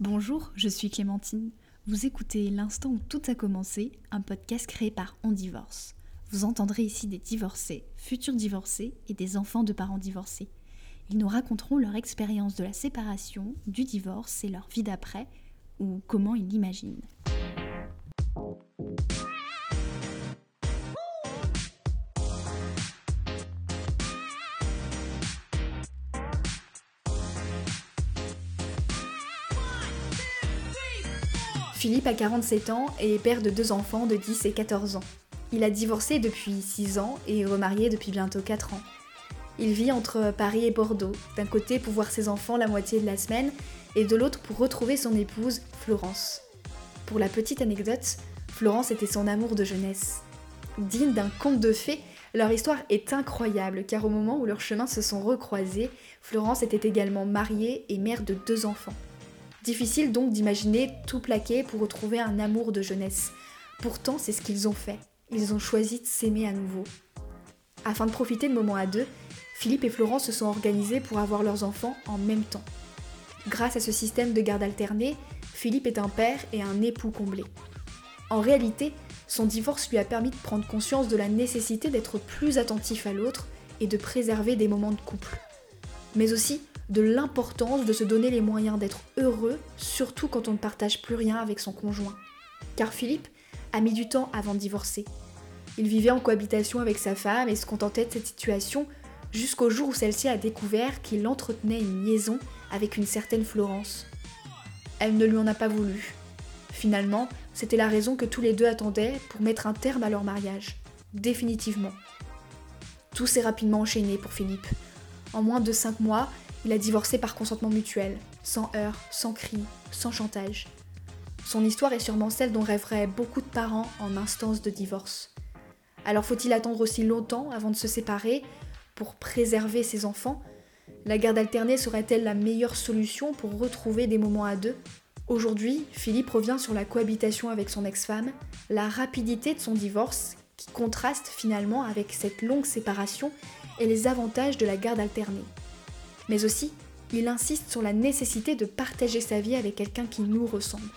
Bonjour, je suis Clémentine. Vous écoutez L'instant où tout a commencé, un podcast créé par On Divorce. Vous entendrez ici des divorcés, futurs divorcés et des enfants de parents divorcés. Ils nous raconteront leur expérience de la séparation, du divorce et leur vie d'après, ou comment ils l'imaginent. Philippe a 47 ans et est père de deux enfants de 10 et 14 ans. Il a divorcé depuis 6 ans et est remarié depuis bientôt 4 ans. Il vit entre Paris et Bordeaux, d'un côté pour voir ses enfants la moitié de la semaine et de l'autre pour retrouver son épouse, Florence. Pour la petite anecdote, Florence était son amour de jeunesse. Digne d'un conte de fées, leur histoire est incroyable car au moment où leurs chemins se sont recroisés, Florence était également mariée et mère de deux enfants. Difficile donc d'imaginer tout plaquer pour retrouver un amour de jeunesse. Pourtant, c'est ce qu'ils ont fait. Ils ont choisi de s'aimer à nouveau. Afin de profiter de moments à deux, Philippe et Florence se sont organisés pour avoir leurs enfants en même temps. Grâce à ce système de garde alternée, Philippe est un père et un époux comblé. En réalité, son divorce lui a permis de prendre conscience de la nécessité d'être plus attentif à l'autre et de préserver des moments de couple. Mais aussi de l'importance de se donner les moyens d'être heureux, surtout quand on ne partage plus rien avec son conjoint. Car Philippe a mis du temps avant de divorcer. Il vivait en cohabitation avec sa femme et se contentait de cette situation jusqu'au jour où celle-ci a découvert qu'il entretenait une liaison avec une certaine Florence. Elle ne lui en a pas voulu. Finalement, c'était la raison que tous les deux attendaient pour mettre un terme à leur mariage. Définitivement. Tout s'est rapidement enchaîné pour Philippe. En moins de cinq mois, il a divorcé par consentement mutuel, sans heurts, sans cris, sans chantage. Son histoire est sûrement celle dont rêveraient beaucoup de parents en instance de divorce. Alors faut-il attendre aussi longtemps avant de se séparer pour préserver ses enfants? La garde alternée serait-elle la meilleure solution pour retrouver des moments à deux? Aujourd'hui, Philippe revient sur la cohabitation avec son ex-femme, la rapidité de son divorce qui contraste finalement avec cette longue séparation et les avantages de la garde alternée. Mais aussi, il insiste sur la nécessité de partager sa vie avec quelqu'un qui nous ressemble.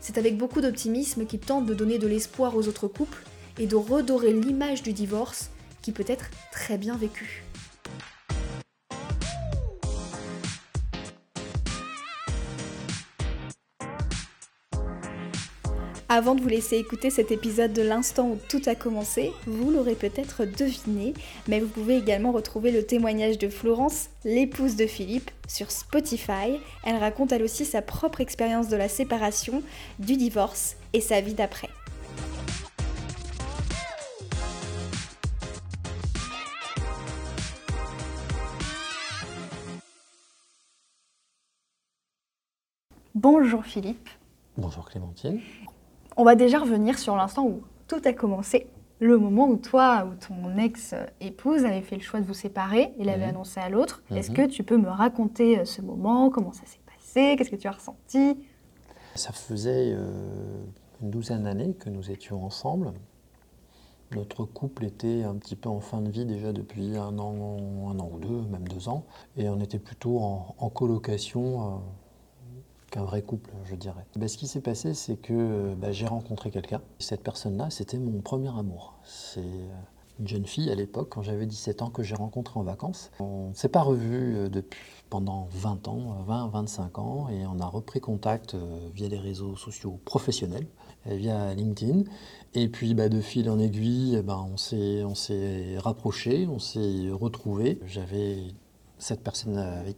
C'est avec beaucoup d'optimisme qu'il tente de donner de l'espoir aux autres couples et de redorer l'image du divorce qui peut être très bien vécu. Avant de vous laisser écouter cet épisode de l'instant où tout a commencé, vous l'aurez peut-être deviné, mais vous pouvez également retrouver le témoignage de Florence, l'épouse de Philippe, sur Spotify. Elle raconte elle aussi sa propre expérience de la séparation, du divorce et sa vie d'après. Bonjour Philippe. Bonjour Clémentine. On va déjà revenir sur l'instant où tout a commencé, le moment où toi ou ton ex-épouse avait fait le choix de vous séparer et l'avait annoncé à l'autre. Est-ce Mhm. que tu peux me raconter euh, ce moment, comment ça s'est passé, qu'est-ce que tu as ressenti? Ça faisait euh, une douzaine d'années que nous étions ensemble. Notre couple était un petit peu en fin de vie déjà depuis un an, un an ou deux, même deux ans. Et on était plutôt en, en colocation euh, qu'un vrai couple, je dirais. Ben, ce qui s'est passé, c'est que ben, j'ai rencontré quelqu'un. Cette personne-là, c'était mon premier amour. C'est euh, une jeune fille à l'époque, quand j'avais 17 ans, que j'ai rencontrée en vacances. On ne s'est pas revus euh, depuis pendant 20 ans, 20, 25 ans, et on a repris contact euh, via les réseaux sociaux professionnels, euh, via LinkedIn. Et puis bah, de fil en aiguille, s'est on s'est rapprochés, on s'est retrouvés. J'avais cette personne avec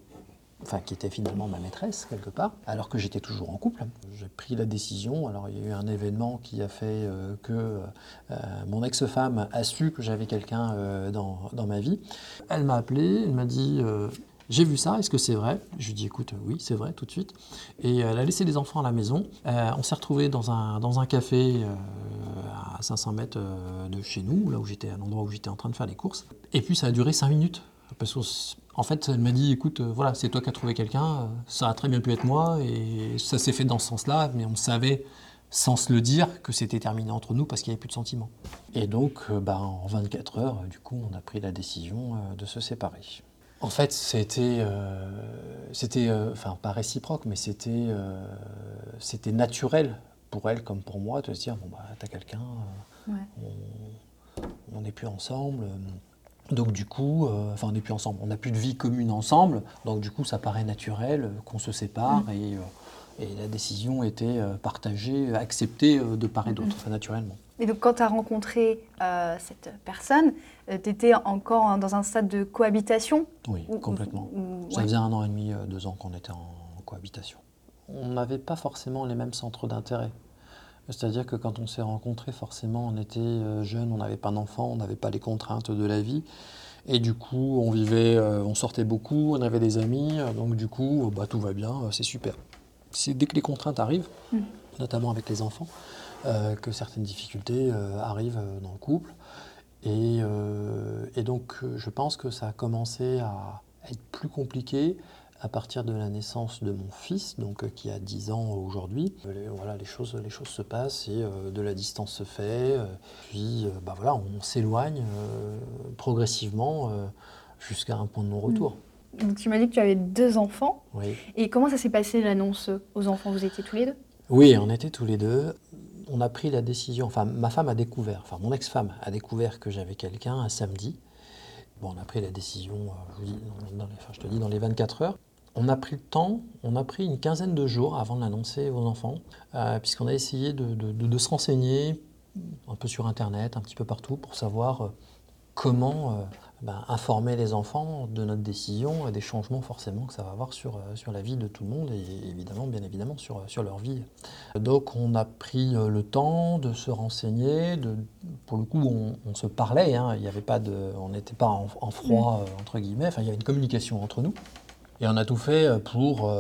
enfin qui était finalement ma maîtresse quelque part, alors que j'étais toujours en couple. J'ai pris la décision, alors il y a eu un événement qui a fait euh, que euh, mon ex-femme a su que j'avais quelqu'un euh, dans, dans ma vie. Elle m'a appelé, elle m'a dit j'ai vu ça, est-ce que c'est vrai? Je lui dit écoute, oui, c'est vrai, tout de suite. Et elle a laissé les enfants à la maison. On s'est retrouvés dans un, dans un café à 500 mètres de chez nous, là où j'étais, à l'endroit où j'étais en train de faire les courses. Et puis ça a duré 5 minutes. Parce qu'en fait, elle m'a dit écoute, euh, voilà, c'est toi qui as trouvé quelqu'un, euh, ça a très bien pu être moi, et ça s'est fait dans ce sens-là, mais on savait sans se le dire que c'était terminé entre nous parce qu'il n'y avait plus de sentiments. Et donc, euh, bah, en 24 heures, euh, du coup, on a pris la décision euh, de se séparer. En fait, c'était, c'était, enfin pas réciproque, mais c'était, c'était naturel pour elle comme pour moi de se dire bon bah t'as quelqu'un, on n'est plus ensemble. Donc du coup, enfin on n'est plus ensemble, on n'a plus de vie commune ensemble, donc du coup ça paraît naturel qu'on se sépare mm. et et la décision était euh, partagée, acceptée euh, de part et d'autre, très naturellement. Et donc quand tu as rencontré euh, cette personne, tu étais encore dans un stade de cohabitation? Oui, complètement. Ça faisait un an et demi, deux ans qu'on était en cohabitation. On n'avait pas forcément les mêmes centres d'intérêt. C'est-à-dire que quand on s'est rencontrés, forcément, on était jeunes, on n'avait pas d'enfants, on n'avait pas les contraintes de la vie. Et du coup, on vivait, on sortait beaucoup, on avait des amis, donc du coup, bah, tout va bien, c'est super c'est dès que les contraintes arrivent, mm. notamment avec les enfants, euh, que certaines difficultés euh, arrivent euh, dans le couple. Et, donc, je pense que ça a commencé à être plus compliqué à partir de la naissance de mon fils, donc qui a 10 ans aujourd'hui. Voilà, les choses, les choses se passent et de la distance se fait. puis, bah voilà, on s'éloigne progressivement jusqu'à un point de non-retour. Mm tu m'as dit que tu avais deux enfants. Oui. Et comment ça s'est passé l'annonce aux enfants? Vous étiez tous les deux? Oui, on était tous les deux. On a pris la décision, enfin ma femme a découvert, enfin mon ex-femme a découvert que j'avais quelqu'un un samedi. Bon, on a pris la décision, euh, je, je te dis, dans les 24 heures. On a pris le temps, on a pris une quinzaine de jours avant de l'annoncer aux enfants, euh, puisqu'on a essayé de, de, se renseigner un peu sur Internet, un petit peu partout, pour savoir euh, comment ben, informer les enfants de notre décision et des changements forcément que ça va avoir sur, euh, sur la vie de tout le monde et évidemment, bien évidemment, sur, sur leur vie. Donc on a pris euh, le temps de se renseigner, de, pour le coup on, se parlait, hein, il y avait pas de, on n'était pas en, froid, mm. euh, entre guillemets, enfin, il y avait une communication entre nous et on a tout fait pour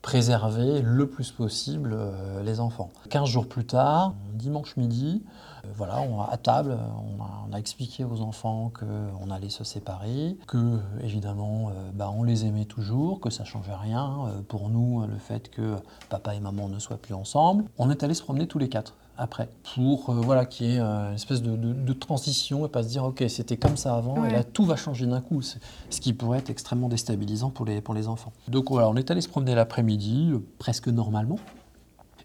préserver le plus possible les enfants. 15 jours plus tard, dimanche midi, euh, voilà, à table, on a, expliqué aux enfants qu'on allait se séparer, que évidemment, euh, bah, on les aimait toujours, que ça changeait rien euh, pour nous le fait que papa et maman ne soient plus ensemble. On est allé se promener tous les quatre après, pour voilà, qu'il y ait une espèce de, transition et pas se dire ok c'était comme ça avant et là tout va changer d'un coup, ce qui pourrait être extrêmement déstabilisant pour les, pour les enfants. Donc voilà, on est allé se promener l'après-midi, presque normalement.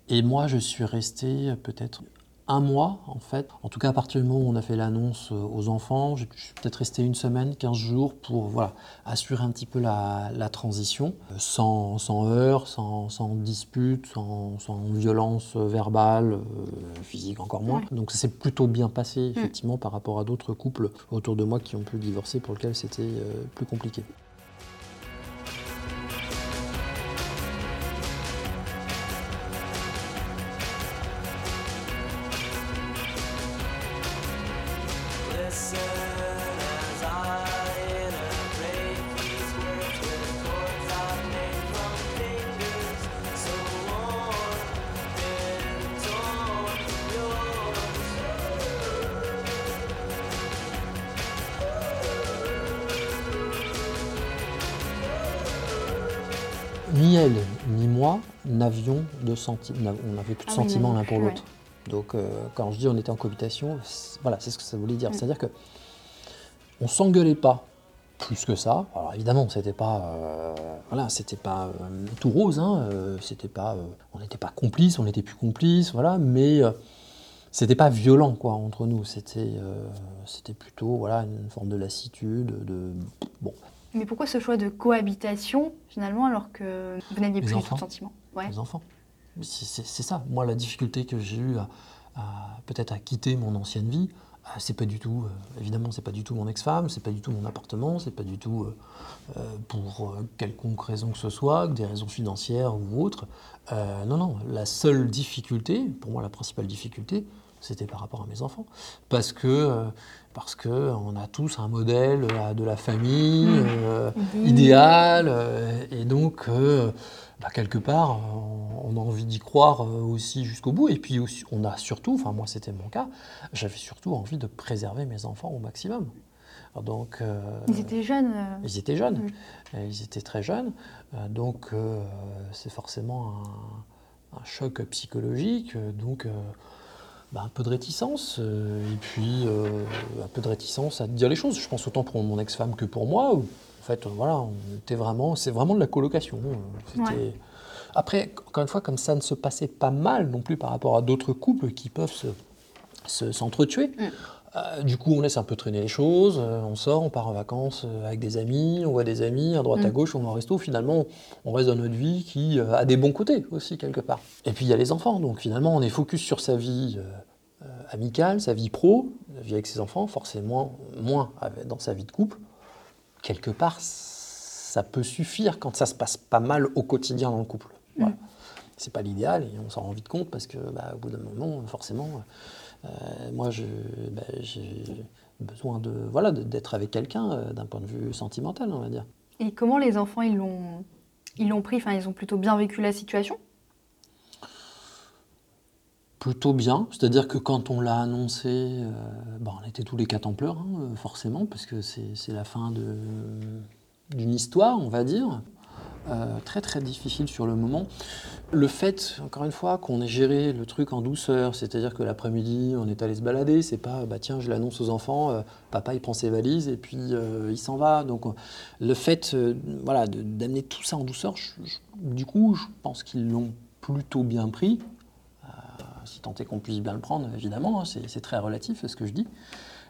Et moi, je suis resté peut-être un mois, en fait. En tout cas, à partir du moment où on a fait l'annonce euh, aux enfants, j'ai peut-être resté une semaine, 15 jours pour voilà, assurer un petit peu la, transition, euh, sans, sans heurts, sans, sans disputes, sans, sans, violence verbale, euh, physique encore moins. Donc ça s'est plutôt bien passé, mm. effectivement, par rapport à d'autres couples autour de moi qui ont pu divorcer, pour lesquels c'était plus compliqué. N'avions de on n'avait plus de ah sentiments l'un pour l'autre. Donc euh, quand je dis on était en cohabitation, voilà, c'est ce que ça voulait dire. C'est-à-dire que on s'engueulait pas plus que ça. Alors évidemment, c'était pas, euh, voilà, c'était pas euh, tout rose, hein, c'était pas, on n'était pas complices, on n'était plus complices, voilà, mais c'était pas violent quoi entre nous. C'était, c'était plutôt voilà une forme de lassitude, de bon. Mais pourquoi ce choix de cohabitation, finalement, alors que vous n'aviez plus de sentiment Les enfants. C'est ça. Moi, la difficulté que j'ai eue à, peut-être à quitter mon ancienne vie, euh, c'est pas du tout, euh, évidemment, c'est pas du tout mon ex-femme, c'est pas du tout mon appartement, c'est pas du tout euh, pour quelconque raison que ce soit, des raisons financières ou autres. non, non, la seule difficulté, pour moi la principale difficulté, c'était par rapport à mes enfants. Parce que, parce que on a tous un modèle de la famille mmh. mmh. idéal, et donc, bah, quelque part, on, a envie d'y croire aussi jusqu'au bout. Et puis, aussi, on a surtout, enfin, moi, c'était mon cas, j'avais surtout envie de préserver mes enfants au maximum. Donc, ils étaient jeunes Ils étaient jeunes. Mmh. Ils étaient très jeunes. donc, c'est forcément un, un, choc psychologique. Donc, bah, un peu de réticence, euh, et puis euh, un peu de réticence à dire les choses. Je pense autant pour mon ex-femme que pour moi. Fait, voilà, on était vraiment, c'est vraiment de la colocation. C'était- Après, encore une fois, comme ça ne se passait pas mal non plus par rapport à d'autres couples qui peuvent se, se- s'entretuer. euh, du coup, on laisse un peu traîner les choses, euh, on sort, on part en vacances euh, avec des amis, on voit des amis à droite à Mm. gauche, on va au resto. Finalement, on reste dans notre vie qui euh, a des bons côtés aussi, quelque part. Et puis, il y a les enfants. Donc, finalement, on est focus sur sa vie euh, euh, amicale, sa vie pro, la vie avec ses enfants, forcément moins dans sa vie de couple. Quelque part, ça peut suffire quand ça se passe pas mal au quotidien dans le couple. Voilà. C'est pas l'idéal et on s'en rend vite compte parce que bah, au bout d'un moment, forcément, euh, moi bah, j'ai besoin de voilà d'être avec quelqu'un euh, d'un point de vue sentimental, on va dire. Et comment les enfants, ils l'ont ils l'ont pris? Enfin, ils ont plutôt bien vécu la situation? Plutôt bien, c'est-à-dire que quand on l'a annoncé, euh, bah, on était tous les quatre en pleurs, hein, euh, forcément, parce que c'est la fin d'une histoire, on va dire. Euh, très très difficile sur le moment. Le fait, encore une fois, qu'on ait géré le truc en douceur, c'est-à-dire que l'après-midi, on est allé se balader, c'est pas, bah tiens, je l'annonce aux enfants, papa il prend ses valises et puis il s'en va. Donc le fait, voilà, d'amener tout ça en douceur, je- du coup, je pense qu'ils l'ont plutôt bien pris. Qu'on puisse bien le prendre, évidemment, hein, c'est très relatif ce que je dis.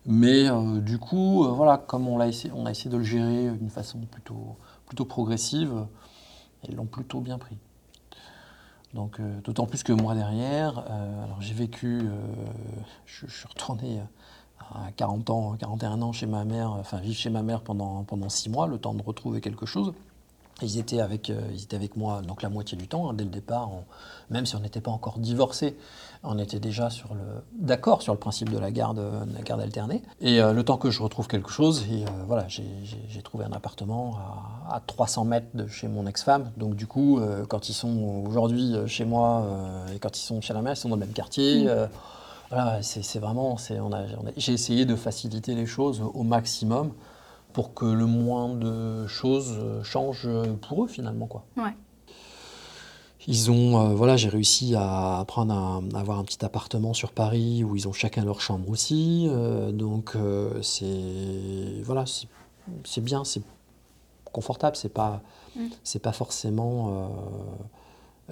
Mais euh, du coup, euh, voilà, comme on, l'a essayé, on a essayé de le gérer d'une façon plutôt, progressive, ils l'ont plutôt bien pris. Donc, euh, d'autant plus que moi derrière, alors j'ai vécu, je, je suis retourné à 40 ans, 41 ans chez ma mère, enfin vivre chez ma mère pendant, pendant 6 mois, le temps de retrouver quelque chose. Ils étaient avec, euh, ils étaient avec moi donc la moitié du temps, hein, dès le départ, on- même si on n'était pas encore divorcés, on était déjà sur le d'accord sur le principe de la garde, euh, de la garde alternée. Et euh, le temps que je retrouve quelque chose, et euh, voilà, j'ai- trouvé un appartement à, à 300 mètres de chez mon ex-femme. Donc du coup, quand ils sont aujourd'hui chez moi et quand ils sont chez la mère, ils sont dans le même quartier. Mm. euh, voilà, c'est vraiment, c'est- on a- on a- j'ai essayé de faciliter les choses au maximum pour que le moins de choses euh, changent pour eux finalement quoi. Ouais. Ils ont, euh, voilà, j'ai réussi à prendre un, à avoir un petit appartement sur Paris où ils ont chacun leur chambre aussi. euh, donc euh, c'est, voilà, c'est c'est bien, c'est confortable, c'est pas, Mm. c'est pas forcément euh,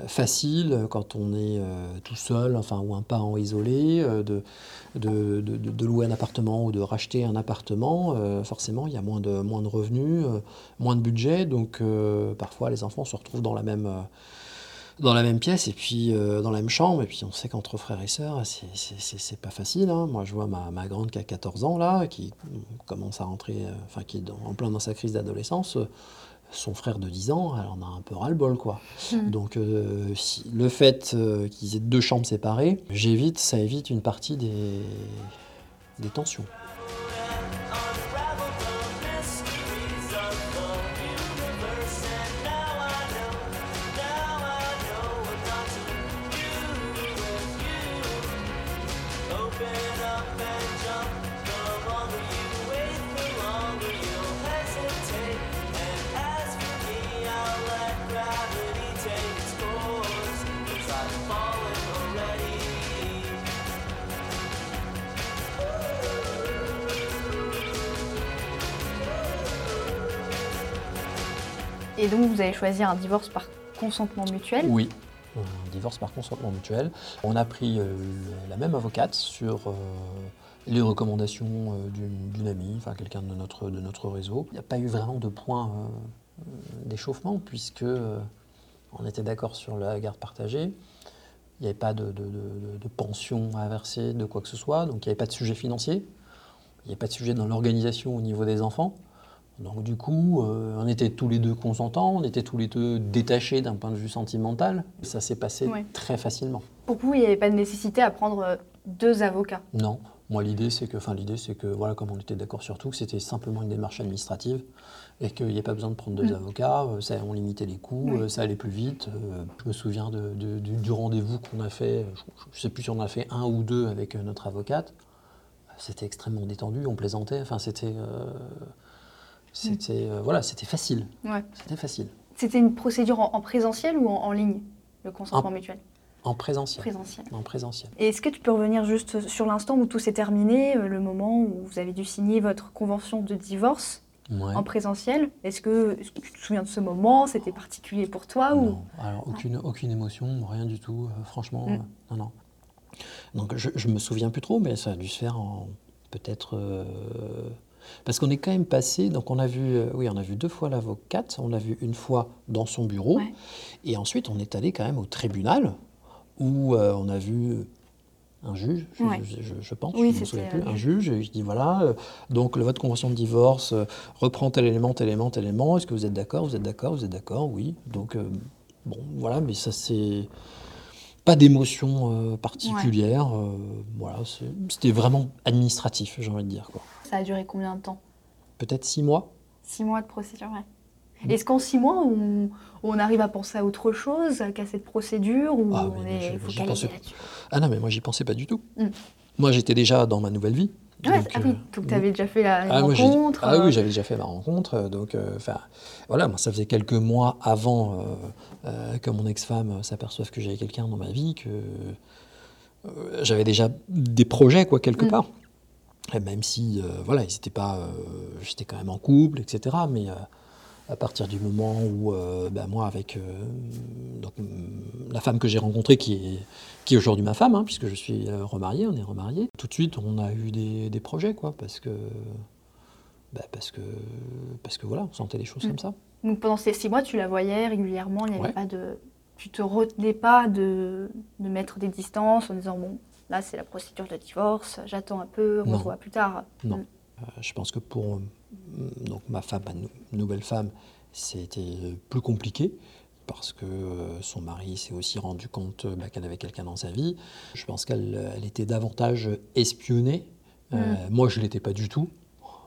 facile quand on est euh, tout seul, enfin ou un parent isolé, euh, de, de, louer un appartement ou de racheter un appartement. euh, forcément, il y a moins de, moins de revenus, moins de budget, donc parfois les enfants se retrouvent dans la même dans la même pièce et puis dans la même chambre. Et puis on sait qu'entre frères et sœurs, c'est- pas facile. hein. Moi, je vois ma, ma grande qui a 14 ans, là, qui mm, commence à rentrer, enfin, qui est en plein dans sa crise d'adolescence. Son frère de 10 ans, elle en a un peu ras-le-bol, quoi. Mhm. Donc, euh, si- le fait euh, qu'ils aient deux chambres séparées, j'évite, ça évite une partie des, des tensions. Choisi un divorce par consentement mutuel. Oui, un divorce par consentement mutuel. On a pris euh, la même avocate sur euh, les recommandations euh, d'une amie, enfin quelqu'un de notre, de notre réseau. Il n'y a pas eu vraiment de point d'échauffement puisque on était d'accord sur la garde partagée. Il n'y avait pas de- de pension à verser, de quoi que ce soit, donc il n'y avait pas de sujet financier. Il n'y avait pas de sujet dans l'organisation au niveau des enfants. Donc du coup, euh, on était tous les deux consentants, on était tous les deux détachés d'un point de vue sentimental. Ça s'est passé Ouais. très facilement. Pour vous, il n'y avait pas de nécessité à prendre euh, deux avocats? Non, moi l'idée c'est que, enfin l'idée c'est que voilà, comme on était d'accord sur tout, que c'était simplement une démarche administrative et qu'il n'y ait pas besoin de prendre deux Mm. avocats. euh, Ça, on limitait les coûts, Oui. ça allait plus vite. je me souviens de- de- du, du rendez-vous qu'on a fait. Je ne sais plus si on a fait un ou deux avec notre avocate. C'était extrêmement détendu, on plaisantait. Enfin, c'était, euh, c'était, euh, voilà, c'était facile. Ouais. C'était facile. C'était une procédure en, en présentiel ou en, en ligne, le consentement En- mutuel? En présentiel. Présentiel. En présentiel. Et est-ce que tu peux revenir juste sur l'instant où tout s'est terminé, euh, le moment où vous avez dû signer votre convention de divorce en présentiel? Est-ce que, tu te souviens de ce moment? C'était particulier pour toi Non, alors aucune, aucune émotion, rien du tout, euh, franchement, mm. euh, non, non. Donc je, je me souviens plus trop, mais ça a dû se faire en peut-être... Euh, parce qu'on est quand même passé, donc on a vu, oui, on a vu deux fois l'avocate, on l'a vu une fois dans son bureau, et ensuite on est allé quand même au tribunal, où on a vu un juge, je, pense, je ne me souviens plus, un juge, et je dis voilà, euh, donc votre convention de divorce euh, reprend tel élément, tel élément, tel élément, est-ce que vous êtes d'accord, vous êtes d'accord, vous êtes d'accord, oui. Donc, euh, bon, voilà, mais ça c'est pas d'émotion particulière, voilà, c'était vraiment administratif, j'ai envie de dire. Quoi. Ça a duré combien de temps Peut-être six mois. Six mois de procédure, ouais. Mm. Est-ce qu'en six mois, on, arrive à penser à autre chose qu'à cette procédure ou ah, on est focalisé là-dessus Ah non, mais moi, j'y pensais pas du tout. Mm. Moi, j'étais déjà dans ma nouvelle vie. ah oui, euh, donc tu avais déjà fait la ah, rencontre Ah oui, euh. j'avais déjà fait ma rencontre. Euh, donc, enfin, voilà, moi, ça faisait quelques mois avant que mon ex-femme s'aperçoive que j'avais quelqu'un dans ma vie, que j'avais déjà des projets, quoi, quelque mm. part. Même si, voilà, ils pas... J'étais quand même en couple, etc. Mais à partir du moment où, euh, ben moi, avec euh, donc, la femme que j'ai rencontrée, qui est, qui est aujourd'hui ma femme, hein, puisque je suis euh, remarié, on est remarié, tout de suite, on a eu des, des projets, quoi, parce que, ben, parce que, parce que voilà, on sentait les choses mm. comme ça. Donc pendant ces six mois, tu la voyais régulièrement, il n'y avait pas de, tu te retenais pas de, de mettre des distances en disant bon, là c'est la procédure de divorce, j'attends un peu, on se voit plus tard. Non. Mm. je pense que pour donc ma femme, ma nouvelle femme, c'était plus compliqué parce que euh, son mari s'est aussi rendu compte bah, qu'elle avait quelqu'un dans sa vie. Je pense qu'elle était davantage espionnée. Euh, mm. moi, je ne l'étais pas du tout.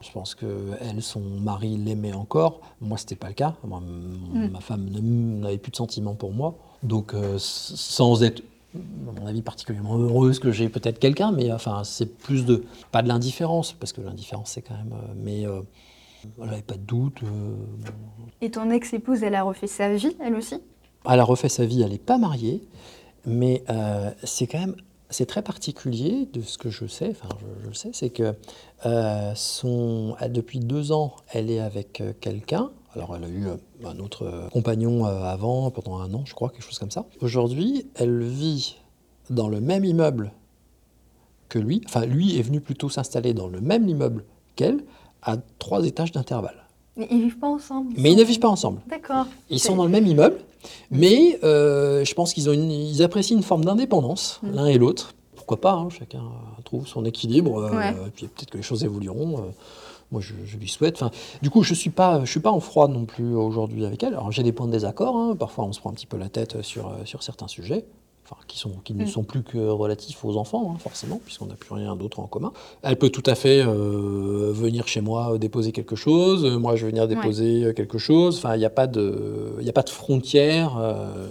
Je pense que elle, son mari l'aimait encore. Moi, ce n'était pas le cas. Mm. Ma femme n'avait plus de sentiments pour moi. Donc, euh, sans être, à mon avis, particulièrement heureuse que j'ai peut-être quelqu'un, mais enfin, c'est plus de, pas de l'indifférence, parce que l'indifférence, c'est quand même, mais elle n'avait pas de doute. Euh, Et ton ex-épouse, elle a refait sa vie, elle aussi? Elle a refait sa vie, elle n'est pas mariée, mais euh, c'est quand même c'est très particulier de ce que je sais, enfin je, le sais, c'est que euh, son, depuis deux ans, elle est avec quelqu'un. Alors elle a eu un autre compagnon avant, pendant un an, je crois, quelque chose comme ça. Aujourd'hui, elle vit dans le même immeuble que lui. Enfin, lui est venu plutôt s'installer dans le même immeuble qu'elle, à trois étages d'intervalle. Mais ils vivent pas ensemble Mais ils ne vivent pas ensemble. D'accord. Ils sont dans le même immeuble, mais euh, je pense qu'ils ils apprécient une forme d'indépendance, mm. l'un et l'autre. Pourquoi pas, hein, chacun trouve son équilibre, euh, et puis peut-être que les choses évolueront. Euh, moi, je, lui souhaite. Enfin, du coup, je ne suis, pas, je suis pas en froid non plus aujourd'hui avec elle. Alors, j'ai des points de désaccord. Hein. Parfois, on se prend un petit peu la tête sur, sur certains sujets qui, sont, qui ne mm. sont plus que relatifs aux enfants, hein, forcément, puisqu'on n'a plus rien d'autre en commun. Elle peut tout à fait euh, venir chez moi déposer quelque chose, moi je vais venir déposer quelque chose. Enfin, il n'y a pas de, il a pas de frontière. Euh,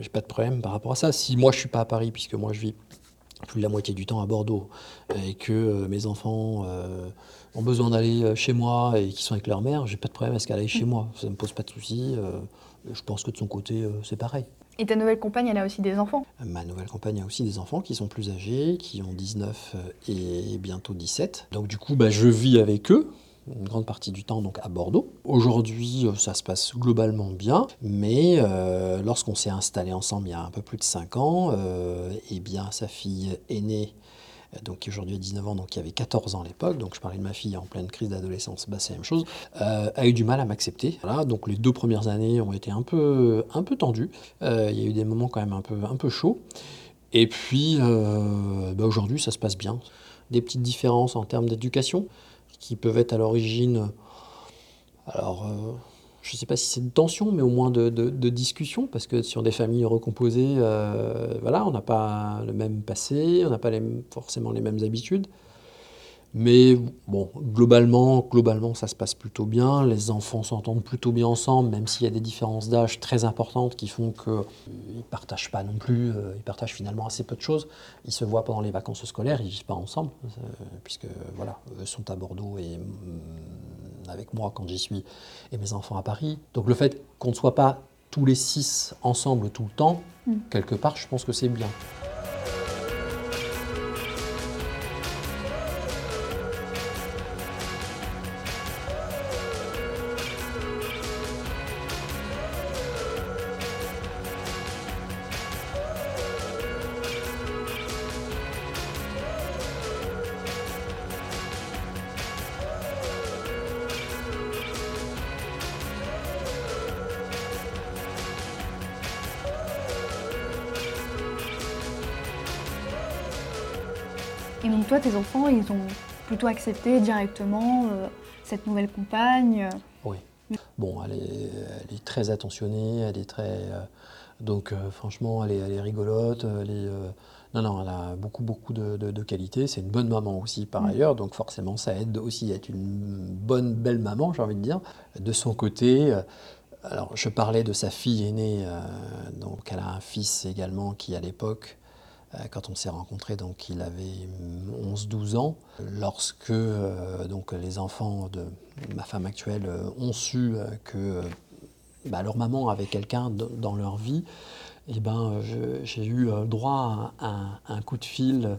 j'ai pas de problème par rapport à ça. Si moi je suis pas à Paris, puisque moi je vis plus de la moitié du temps à Bordeaux, et que euh, mes enfants ont besoin d'aller chez moi et qu'ils sont avec leur mère, j'ai pas de problème à ce qu'elle aille chez mm. moi. Ça me pose pas de soucis. je pense que de son côté, c'est pareil. Et ta nouvelle compagne, elle a aussi des enfants? Ma nouvelle compagne a aussi des enfants qui sont plus âgés, qui ont 19 et bientôt 17. Donc du coup, bah, je vis avec eux une grande partie du temps donc à Bordeaux. Aujourd'hui, euh, ça se passe globalement bien, mais euh, lorsqu'on s'est installé ensemble il y a un peu plus de 5 ans, euh, eh bien sa fille aînée donc qui aujourd'hui a 19 ans, donc qui avait 14 ans à l'époque, donc je parlais de ma fille en pleine crise d'adolescence, bah, c'est la même chose, euh, a eu du mal à m'accepter. Donc les deux premières années ont été un peu, un peu tendues. Euh, il y a eu des moments quand même un peu, un peu chauds. Et puis euh, bah, aujourd'hui, ça se passe bien. Des petites différences en termes d'éducation qui peuvent être à l'origine. Alors je ne sais pas si c'est de tension, mais au moins de, discussion, parce que sur des familles recomposées, euh, voilà, on n'a pas le même passé, on n'a pas forcément les mêmes habitudes. Mais bon, globalement, globalement, ça se passe plutôt bien. Les enfants s'entendent plutôt bien ensemble, même s'il y a des différences d'âge très importantes qui font qu'ils ne partagent pas non plus, euh, ils partagent finalement assez peu de choses. Ils se voient pendant les vacances scolaires, ils ne vivent pas ensemble, euh, puisque voilà, eux sont à Bordeaux et mm, avec moi quand j'y suis, et mes enfants à Paris. Donc le fait qu'on ne soit pas tous les six ensemble tout le temps, mm. quelque part, je pense que c'est bien. Et donc toi, tes enfants, ils ont plutôt accepté directement cette nouvelle compagne Oui. Bon, elle est, très attentionnée, elle est très... donc franchement, elle est, elle est rigolote, elle est non, non, elle a beaucoup, beaucoup de, de, qualités. C'est une bonne maman aussi, par mm. ailleurs, donc forcément, ça aide aussi à être une bonne, belle maman, j'ai envie de dire. De son côté, euh, alors je parlais de sa fille aînée, euh, donc elle a un fils également qui, à l'époque, euh, quand on s'est rencontrés, donc il avait 11-12 ans. Lorsque donc les enfants de ma femme actuelle ont su que bah, leur maman avait quelqu'un dans leur vie, eh ben, j'ai eu euh, droit à un, coup de fil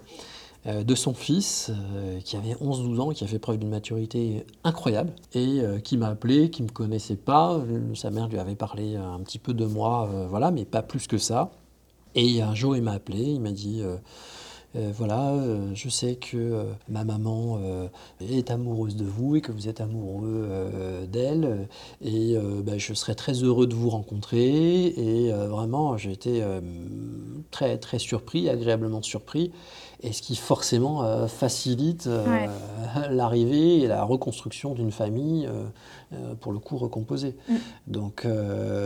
euh, de son fils, euh, qui avait 11-12 ans, qui a fait preuve d'une maturité incroyable, et qui m'a appelé, qui ne me connaissait pas. Sa mère lui avait parlé un petit peu de moi, voilà, mais pas plus que ça. Et un jour, il m'a appelé, il m'a dit euh, voilà, euh, je sais que euh, ma maman est amoureuse de vous et que vous êtes amoureux d'elle. Et bah, je serais très heureux de vous rencontrer. Et vraiment, j'ai été très, très surpris, agréablement surpris. Et ce qui forcément facilite l'arrivée et la reconstruction d'une famille, pour le coup recomposée. Mm. Donc,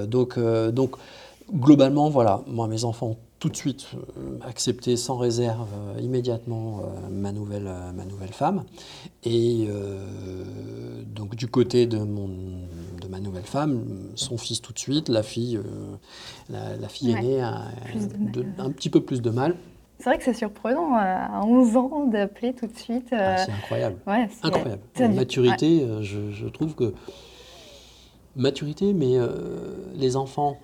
donc, donc, globalement, voilà, moi, mes enfants tout de suite euh, accepté sans réserve euh, immédiatement euh, ma, nouvelle, ma nouvelle femme. Et donc du côté de, mon, de ma nouvelle femme, son fils tout de suite, la fille, la, fille aînée a un petit peu plus de mal. C'est vrai que c'est surprenant à 11 ans d'appeler tout de suite. Ah, c'est incroyable. incroyable. maturité, je, je, trouve que maturité, mais les enfants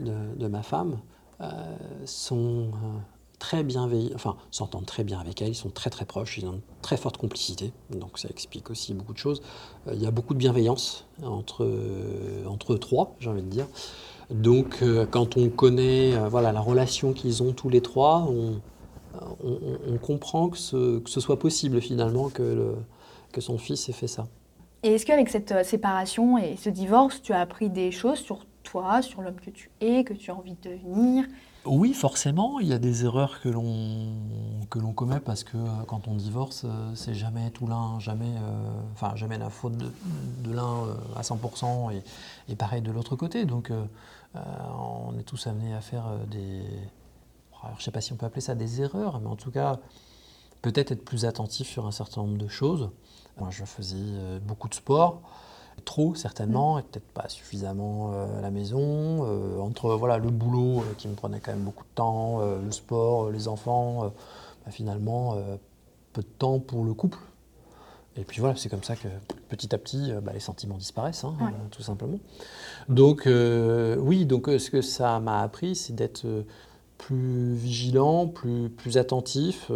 de, de ma femme, euh, sont euh, très bienveillants, enfin s'entendent très bien avec elle, ils sont très très proches, ils ont une très forte complicité, donc ça explique aussi beaucoup de choses. Euh, il y a beaucoup de bienveillance entre, entre eux trois, j'ai envie de dire. Donc quand on connaît voilà, la relation qu'ils ont tous les trois, on, comprend que ce, que ce, soit possible finalement que, que son fils ait fait ça. Et est-ce qu'avec cette séparation et ce divorce, tu as appris des choses sur toi, sur l'homme que tu es, que tu as envie de devenir? Oui, forcément, il y a des erreurs que l'on que l'on commet parce que euh, quand on divorce, euh, c'est jamais tout l'un, jamais, euh, jamais la faute de, l'un à 100% et, et, pareil de l'autre côté. Donc, on est tous amenés à faire des, je ne sais pas si on peut appeler ça des erreurs, mais en tout cas, peut-être être plus attentif sur un certain nombre de choses. Moi, je faisais beaucoup de sport trop certainement, et peut-être pas suffisamment euh, à la maison. Euh, entre voilà, le boulot euh, qui me prenait quand même beaucoup de temps, le sport, les enfants, bah, finalement, peu de temps pour le couple. Et puis voilà, c'est comme ça que petit à petit, bah, les sentiments disparaissent, hein, tout simplement. Donc oui, donc ce que ça m'a appris, c'est d'être plus vigilant, plus, plus attentif.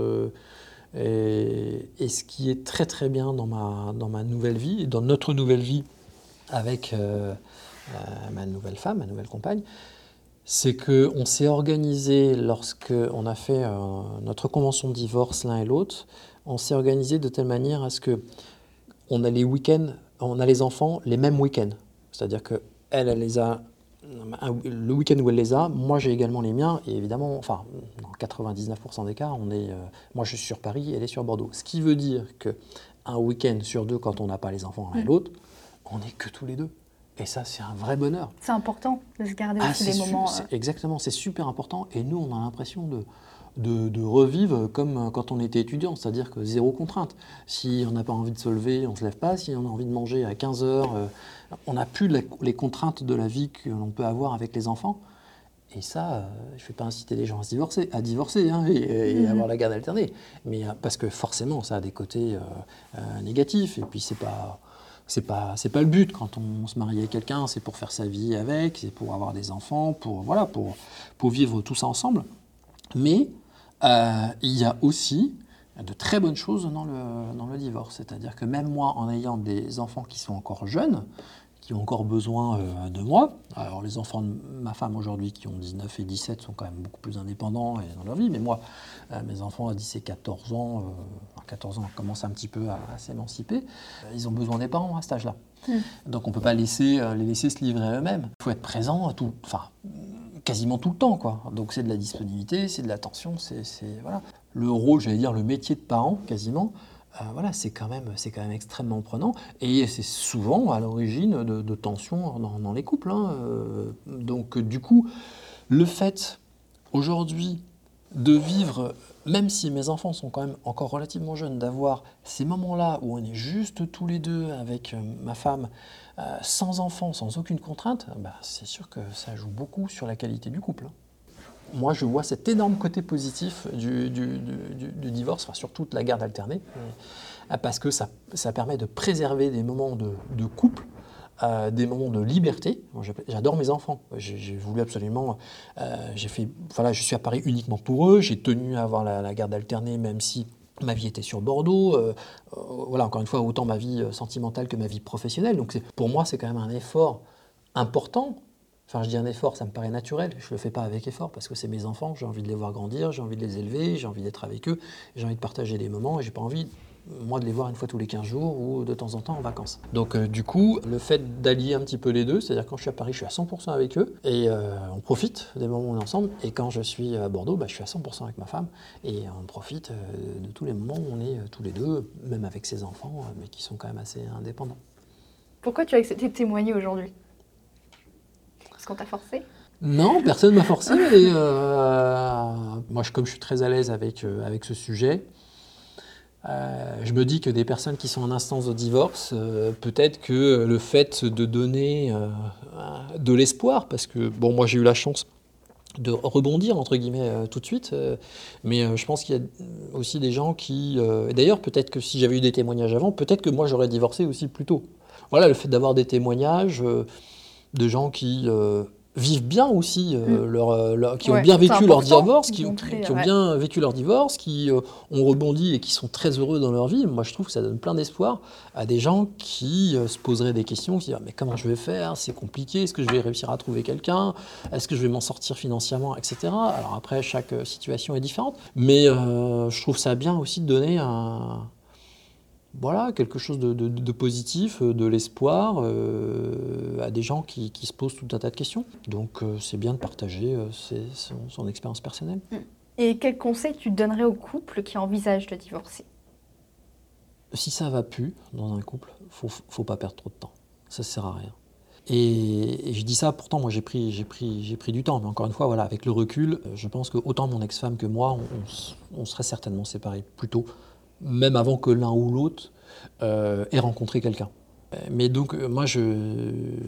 Et, ce qui est très très bien dans ma, dans ma nouvelle vie, dans notre nouvelle vie avec euh, euh, ma nouvelle femme, ma nouvelle compagne, c'est qu'on s'est organisé lorsque on a fait euh, notre convention de divorce l'un et l'autre, on s'est organisé de telle manière à ce que on a les week-ends, on a les enfants les mêmes week-ends. C'est-à-dire que elle, elle les a le week-end où elle les a, moi j'ai également les miens, et évidemment, enfin, dans 99% des cas, on est, moi je suis sur Paris, elle est sur Bordeaux. Ce qui veut dire que un week-end sur deux, quand on n'a pas les enfants l'un et l'autre, on n'est que tous les deux. Et ça, c'est un vrai bonheur. C'est important de se garder ah, aussi des moments. Euh. Exactement, c'est super important. Et nous, on a l'impression de, de, revivre comme quand on était étudiant, c'est-à-dire que zéro contrainte. Si on n'a pas envie de se lever, on ne se lève pas. Si on a envie de manger à 15 heures, euh, on n'a plus les contraintes de la vie que l'on peut avoir avec les enfants. Et ça, euh, je ne vais pas inciter les gens à, se divorcer, à divorcer hein, et, mhm. avoir la garde alternée. Mais, parce que forcément, ça a des côtés négatifs. Et puis, c'est pas c'est pas c'est pas le but quand on se marie avec quelqu'un, c'est pour faire sa vie avec, c'est pour avoir des enfants, pour voilà pour pour vivre tout ça ensemble. Mais euh, il y a aussi de très bonnes choses dans le, dans le divorce. C'est-à-dire que même moi, en ayant des enfants qui sont encore jeunes, qui ont encore besoin euh, de moi. Alors les enfants de ma femme aujourd'hui qui ont 19 et 17 sont quand même beaucoup plus indépendants dans leur vie, mais moi, euh, mes enfants à 10 et 14 ans, 14 euh, ans commencent un petit peu à, s'émanciper, ils ont besoin des parents à cet âge-là. Hmm. Donc on ne peut pas laisser, les laisser se livrer eux-mêmes. Il faut être présent tout, enfin, quasiment tout le temps. Quoi. Donc c'est de la disponibilité, c'est de l'attention, c'est, voilà. le rôle, j'allais dire le métier de parent quasiment, euh, voilà, c'est quand, même, quand même extrêmement prenant. Et c'est souvent à l'origine de, tensions dans, les couples. Hein. Euh, donc du coup, le fait aujourd'hui de vivre, même si mes enfants sont quand même encore relativement jeunes, d'avoir ces moments-là où on est juste tous les deux avec euh, ma femme, sans enfants, sans aucune contrainte, bah, c'est sûr que ça joue beaucoup sur la qualité du couple. Hein moi, je vois cet énorme côté positif du, divorce, enfin, surtout de la garde alternée, euh, parce que ça, permet de préserver des moments de, couple, euh, des moments de liberté. J'adore mes enfants. J'ai voulu absolument. Euh, j'ai fait. Voilà, je suis à Paris uniquement pour eux. J'ai tenu à avoir la, garde alternée, même si ma vie était sur Bordeaux. voilà, encore une fois, autant ma vie sentimentale que ma vie professionnelle. Donc, pour moi, c'est quand même un effort important Enfin, je dis un effort, ça me paraît naturel. Je ne le fais pas avec effort parce que c'est mes enfants, j'ai envie de les voir grandir, j'ai envie de les élever, j'ai envie d'être avec eux, j'ai envie de partager des moments et j'ai pas envie, moi, de les voir une fois tous les 15 jours ou de temps en temps en vacances. Donc, euh, du coup, le fait d'allier un petit peu les deux, c'est-à-dire quand je suis à Paris, je suis à 100% avec eux et euh, on profite des moments où on est ensemble. Et quand je suis à Bordeaux, bah, je suis à 100% avec ma femme et on profite euh, de tous les moments où on est tous les deux, même avec ses enfants, mais qui sont quand même assez indépendants. Pourquoi tu as accepté de témoigner aujourd'hui? Est-ce qu'on t'a forcé? Non, personne ne m'a forcé. Euh, moi, comme je suis très à l'aise avec, euh, avec ce sujet, euh, je me dis que des personnes qui sont en instance de divorce, peut-être que le fait de donner de l'espoir, parce que, bon, moi j'ai eu la chance de rebondir, entre guillemets, tout de suite, mais je pense qu'il y a aussi des gens qui... D'ailleurs, peut-être que si j'avais eu des témoignages avant, peut-être que moi j'aurais divorcé aussi plus tôt. Voilà, le fait d'avoir des témoignages de gens qui euh, vivent bien aussi, euh, mm. euh, leur, qui ont bien vécu leur divorce, qui, ont, bien vécu leur divorce, qui ont rebondi et qui sont très heureux dans leur vie. Moi, je trouve que ça donne plein d'espoir à des gens qui se poseraient des questions, qui disent mais comment je vais faire? C'est compliqué. Est-ce que je vais réussir à trouver quelqu'un? Est-ce que je vais m'en sortir financièrement, etc. Alors après, chaque situation est différente, mais je trouve ça bien aussi de donner un voilà, quelque chose de, positif, euh, de l'espoir euh, à des gens qui, se posent tout un tas de questions. Donc euh, c'est bien de partager son, expérience personnelle. Mm. Et quel conseil tu donnerais aux couples qui envisagent de divorcer? Si ça va plus dans un couple, faut, faut pas perdre trop de temps. Ça sert à rien. Et, je dis ça, pourtant, moi j'ai pris, j'ai pris, j'ai pris du temps, mais encore une fois, voilà, avec le recul, je pense que autant mon ex-femme que moi, on, on serait certainement séparés plus tôt même avant que l'un ou l'autre euh, ait rencontré quelqu'un. Mais donc, euh, moi, je,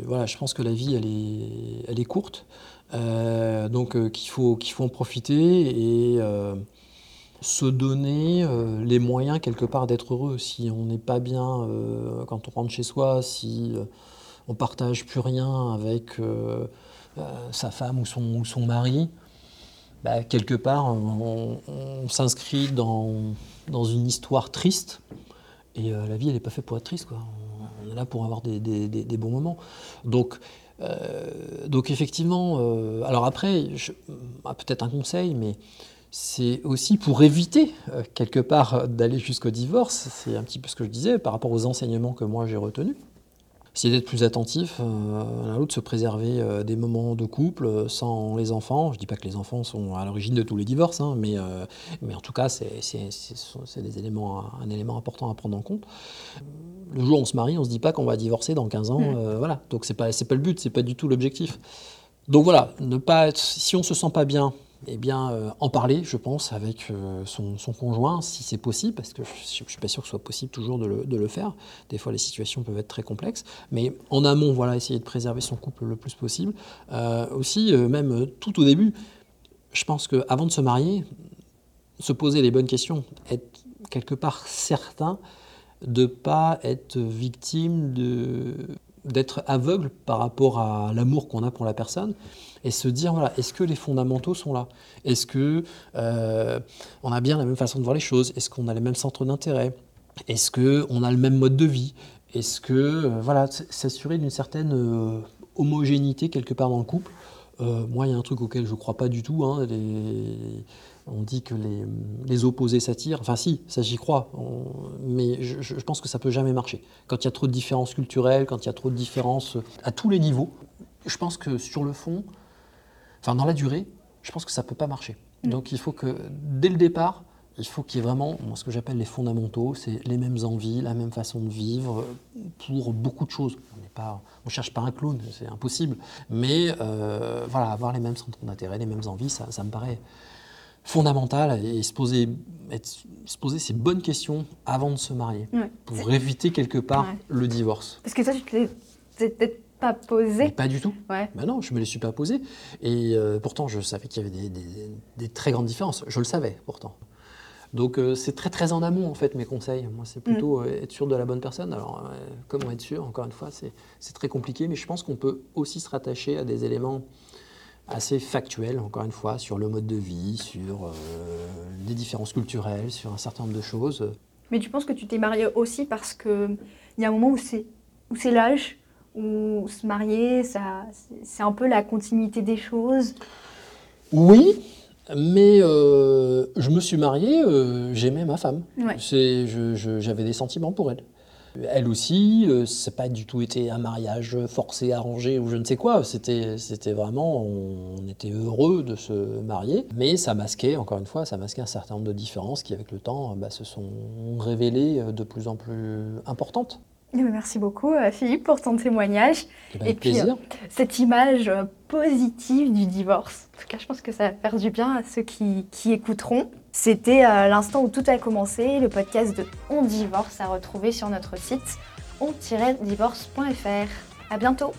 voilà, je pense que la vie, elle est, elle est courte. Euh, donc, qu'il faut, faut en profiter et se donner les moyens, quelque part, d'être heureux. Si on n'est pas bien quand on rentre chez soi, si on partage plus rien avec sa femme ou son, ou son mari, bah, quelque part, on, s'inscrit dans, une histoire triste. Et euh, la vie, elle n'est pas faite pour être triste. Quoi. On, est là pour avoir des, bons moments. Donc, euh, effectivement, euh, alors après, ah, peut-être un conseil, mais c'est aussi pour éviter, quelque part, d'aller jusqu'au divorce. C'est un petit peu ce que je disais par rapport aux enseignements que moi j'ai retenus essayer d'être plus attentif euh, l'un à l'autre, se préserver euh, des moments de couple euh, sans les enfants. Je ne dis pas que les enfants sont à l'origine de tous les divorces, hein, mais, mais en tout cas, c'est des éléments, un élément important à prendre en compte. Le jour où on se marie, on ne se dit pas qu'on va divorcer dans 15 ans. Mm. voilà. Donc, ce n'est pas, pas le but, ce n'est pas du tout l'objectif. Donc voilà, ne pas si on ne se sent pas bien, eh bien, euh, en parler, je pense, avec euh, son, conjoint, si c'est possible, parce que je ne suis pas sûr que ce soit possible toujours de le, faire. Des fois, les situations peuvent être très complexes. Mais en amont, voilà, essayer de préserver son couple le plus possible. Euh, aussi, même tout au début, je pense qu'avant de se marier, se poser les bonnes questions, être quelque part certain de ne pas être victime d'être aveugle par rapport à l'amour qu'on a pour la personne et se dire voilà est-ce que les fondamentaux sont là? Est-ce que euh, on a bien la même façon de voir les choses? Est-ce qu'on a les mêmes centres d'intérêt? Est-ce que on a le même mode de vie? Est-ce que euh, voilà s'assurer d'une certaine euh, homogénéité quelque part dans le couple? Moi il y a un truc auquel je ne crois pas du tout hein, on dit que les, opposés s'attirent. Enfin, si, ça j'y crois. mais je, pense que ça peut jamais marcher. Quand il y a trop de différences culturelles, quand il y a trop de différences à tous les niveaux, je pense que sur le fond, enfin dans la durée, je pense que ça peut pas marcher. Mm. Donc il faut que dès le départ, il faut qu'il y ait vraiment ce que j'appelle les fondamentaux, c'est les mêmes envies, la même façon de vivre pour beaucoup de choses. On ne cherche pas un clown, c'est impossible. Mais euh, voilà, avoir les mêmes centres d'intérêt, les mêmes envies, ça, me paraît fondamental et se poser, se poser ces bonnes questions avant de se marier pour éviter quelque part le divorce. Parce que toi, tu te peut-être pas posé. pas du tout. Ouais. Ben non, je me les suis pas posés. Et euh, pourtant, je savais qu'il y avait des, des, très grandes différences. Je le savais pourtant. Donc euh, c'est très très en amont en fait mes conseils. Moi c'est plutôt mm. euh, être sûr de la bonne personne. Alors euh, comment être sûr? Encore une fois c'est très compliqué, mais je pense qu'on peut aussi se rattacher à des éléments assez factuels, encore une fois, sur le mode de vie, sur les différences culturelles, sur un certain nombre de choses. Mais tu penses que tu t'es marié aussi parce qu'il y a un moment où c'est où c'est l'âge, où se marier, ça, c'est un peu la continuité des choses Oui, mais euh, je me suis marié, euh, j'aimais ma femme. J'avais des sentiments pour elle. Elle aussi, euh, n'a pas du tout été un mariage forcé, arrangé ou je ne sais quoi. C'était vraiment, on, était heureux de se marier. Mais ça masquait, encore une fois, ça masquait un certain nombre de différences qui, avec le temps, bah, se sont révélées de plus en plus importantes. Merci beaucoup euh, Philippe pour ton témoignage. Eh ben, et puis euh, cette image euh, positive du divorce. En tout cas, je pense que ça va faire du bien à ceux qui, qui écouteront. C'était l'instant où tout a commencé, le podcast de On Divorce à retrouver sur notre site on-divorce.fr. À bientôt